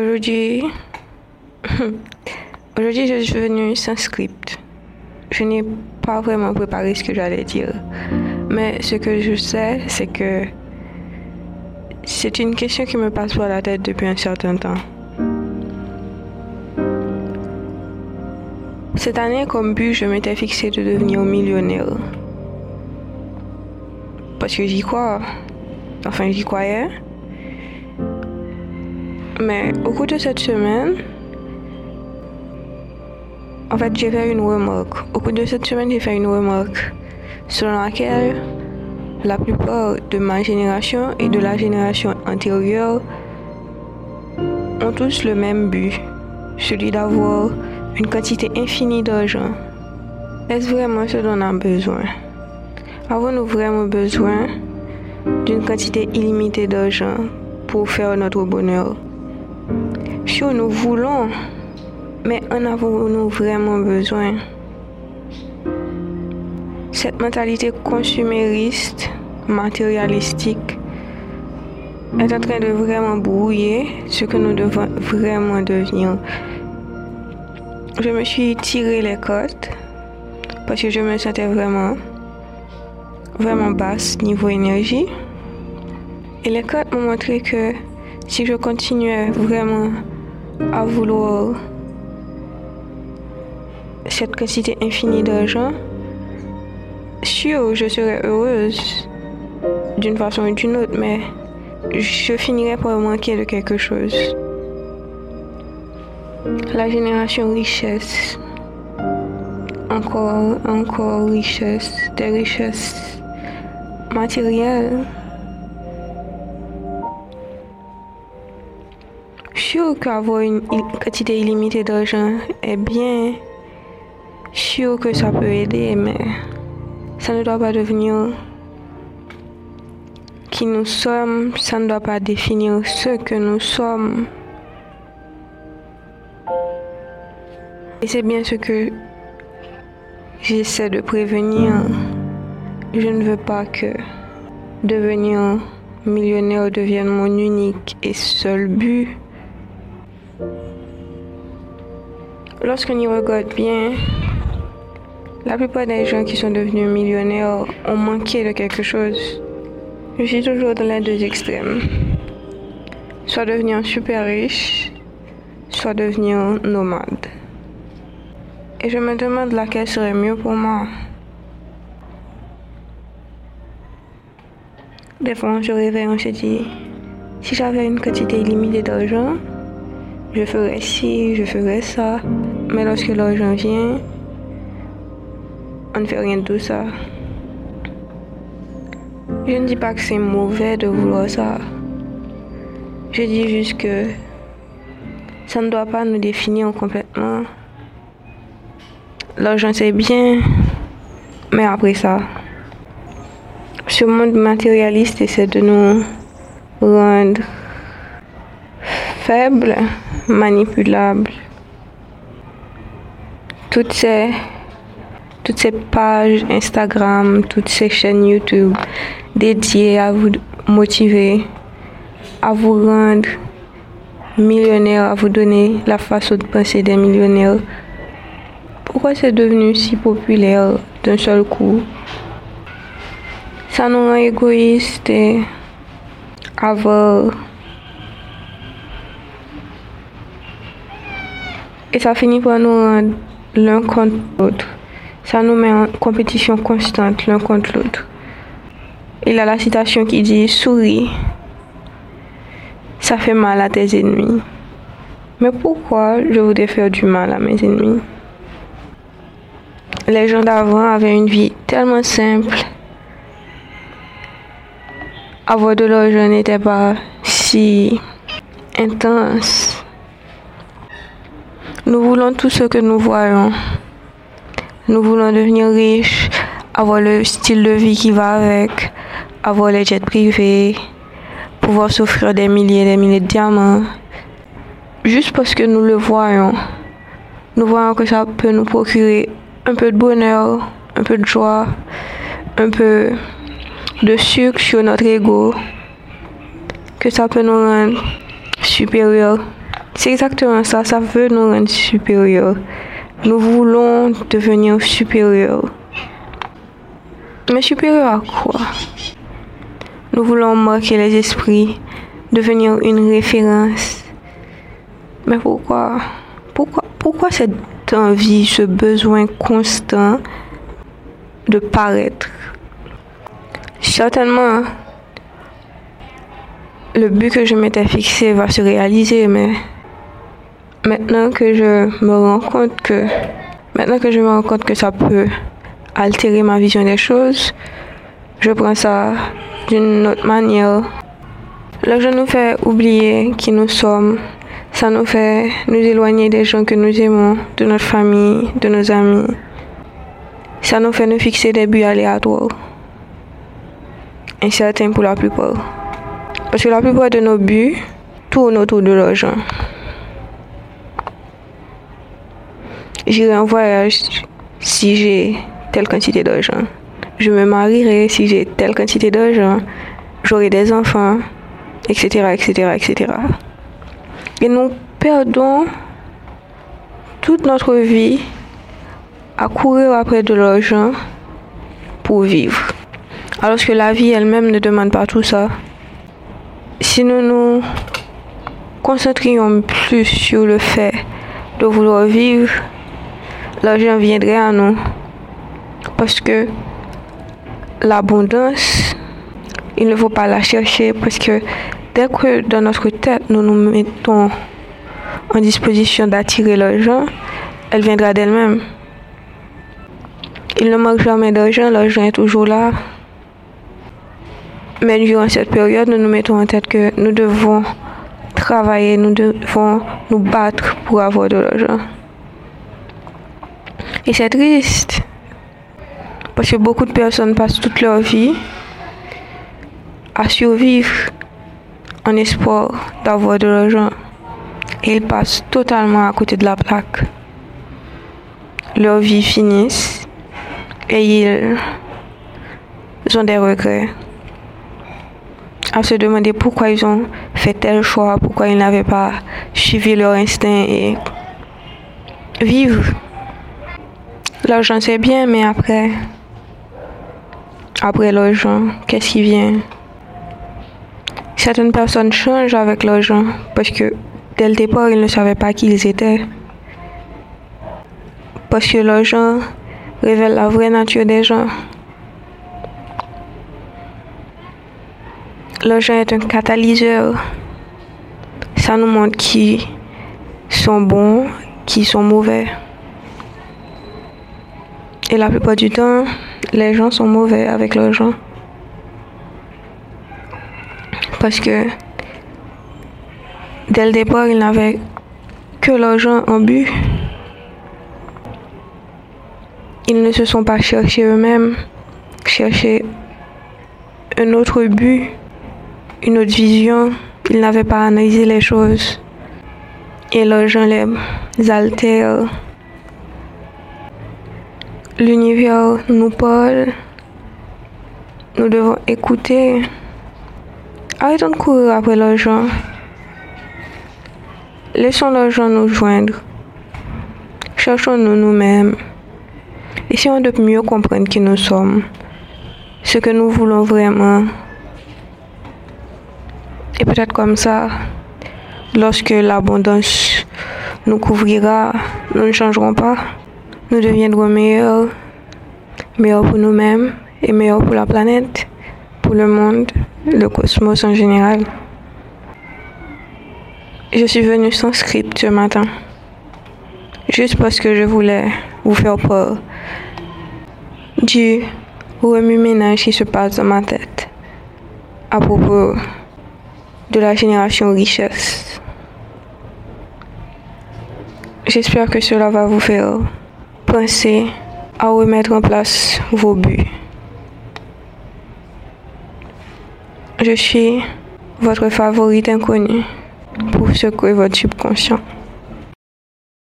Aujourd'hui, aujourd'hui, je suis venue sans script. Je n'ai pas vraiment préparé ce que j'allais dire. Mais ce que je sais, c'est que c'est une question qui me passe par la tête depuis un certain temps. Cette année, comme but, je m'étais fixé de devenir millionnaire. Parce que j'y crois. Enfin, j'y croyais. Mais au cours de cette semaine, en fait, j'ai fait une remarque. Au cours de cette semaine, j'ai fait une remarque selon laquelle la plupart de ma génération et de la génération antérieure ont tous le même but, celui d'avoir une quantité infinie d'argent. Est-ce vraiment ce dont on a besoin? Avons-nous vraiment besoin d'une quantité illimitée d'argent pour faire notre bonheur? Si nous voulons, mais en avons-nous vraiment besoin? Cette mentalité consumériste, matérialistique, est en train de vraiment brouiller ce que nous devons vraiment devenir. Je me suis tiré les côtes parce que je me sentais vraiment, vraiment basse niveau énergie. Et les côtes m'ont montré que si je continuais vraiment à vouloir cette quantité infinie d'argent, sûr, je serais heureuse d'une façon ou d'une autre, mais je finirais par manquer de quelque chose. La génération richesse. Encore, encore richesse, des richesses matérielles. Sûr qu'avoir une quantité illimitée d'argent est bien. sûr que ça peut aider, mais ça ne doit pas devenir qui nous sommes, ça ne doit pas définir ce que nous sommes. Et c'est bien ce que j'essaie de prévenir. Je ne veux pas que devenir millionnaire devienne mon unique et seul but. Lorsqu'on y regarde bien, la plupart des gens qui sont devenus millionnaires ont manqué de quelque chose. Je suis toujours dans les deux extrêmes. Soit devenir super riche, soit devenir nomade. Et je me demande laquelle serait mieux pour moi. Des fois, se réveille, on se dit, si j'avais une quantité illimitée d'argent, je ferais ci, je ferais ça. Mais lorsque l'argent vient, on ne fait rien de tout ça. Je ne dis pas que c'est mauvais de vouloir ça. Je dis juste que ça ne doit pas nous définir complètement. L'argent c'est bien, mais après ça, ce monde matérialiste essaie de nous rendre faibles, manipulables. Toutes ces toutes ces pages Instagram, toutes ces chaînes YouTube dédiées à vous motiver, à vous rendre millionnaire, à vous donner la façon de penser des millionnaires. Pourquoi c'est devenu si populaire d'un seul coup? Ça nous rend égoïstes et avoir. Et ça finit par nous rendre l'un contre l'autre. Ça nous met en compétition constante l'un contre l'autre. Il a la citation qui dit Souris, ça fait mal à tes ennemis. Mais pourquoi je voudrais faire du mal à mes ennemis? Les gens d'avant avaient une vie tellement simple. Avoir de l'argent n'était pas si intense. Nous voulons tout ce que nous voyons. Nous voulons devenir riches, avoir le style de vie qui va avec, avoir les jets privés, pouvoir s'offrir des milliers et des milliers de diamants. Juste parce que nous le voyons. Nous voyons que ça peut nous procurer un peu de bonheur, un peu de joie, un peu de sucre sur notre ego. Que ça peut nous rendre supérieurs C'est exactement ça, ça veut nous rendre supérieurs. Nous voulons devenir supérieurs. Mais supérieurs à quoi? Nous voulons marquer les esprits, devenir une référence. Mais pourquoi? Pourquoi, pourquoi cette envie, ce besoin constant de paraître? Certainement, le but que je m'étais fixé va se réaliser, mais maintenant que je me rends compte que maintenant que je me rends compte que ça peut altérer ma vision des choses, je prends ça d'une autre manière. Je nous fait oublier qui nous sommes. Ça nous fait nous éloigner des gens que nous aimons, de notre famille, de nos amis. Ça nous fait nous fixer des buts aléatoires. Incertains pour la plupart. Parce que la plupart de nos buts tournent autour de l'argent. J'irai en voyage si j'ai telle quantité d'argent. Je me marierai si j'ai telle quantité d'argent. J'aurai des enfants, etc., etc., etc. Et nous perdons toute notre vie à courir après de l'argent pour vivre. Alors que la vie elle-même ne demande pas tout ça. Si nous nous concentrions plus sur le fait de vouloir vivre, l'argent viendrait à nous. Parce que l'abondance, il ne faut pas la chercher parce que dès que dans notre tête, nous nous mettons en disposition d'attirer l'argent, elle viendra d'elle-même. Il ne manque jamais d'argent, l'argent est toujours là. Mais durant cette période, nous nous mettons en tête que nous devons travailler, nous devons nous battre pour avoir de l'argent. Et c'est triste. Parce que beaucoup de personnes passent toute leur vie à survivre en espoir d'avoir de l'argent. Et ils passent totalement à côté de la plaque. Leur vie finissent et ils ont des regrets. À se demander pourquoi ils ont fait tel choix, pourquoi ils n'avaient pas suivi leur instinct et vivre. L'argent c'est bien, mais après, après l'argent, qu'est-ce qui vient? Certaines personnes changent avec l'argent parce que dès le départ, ils ne savaient pas qui ils étaient. Parce que l'argent révèle la vraie nature des gens. L'argent est un catalyseur. Ça nous montre qui sont bons, qui sont mauvais. Et la plupart du temps, les gens sont mauvais avec l'argent. Parce que dès le départ, ils n'avaient que l'argent en but. Ils ne se sont pas cherchés eux-mêmes, chercher un autre but, une autre vision. Ils n'avaient pas analysé les choses. Et l'argent les altère. L'univers nous parle. Nous devons écouter. Arrêtons de courir après l'argent. Laissons l'argent nous joindre. Cherchons-nous nous-mêmes. Essayons de mieux comprendre qui nous sommes, ce que nous voulons vraiment. Et peut-être comme ça, lorsque l'abondance nous couvrira, nous ne changerons pas. Nous deviendrons meilleurs, meilleurs pour nous-mêmes et meilleurs pour la planète, pour le monde, le cosmos en général. Je suis venue sans script ce matin, juste parce que je voulais vous faire peur du remue-ménage qui se passe dans ma tête à propos de la génération richesse. J'espère que cela va vous faire penser à remettre en place vos buts. Je suis votre favorite inconnue pour secouer votre subconscient.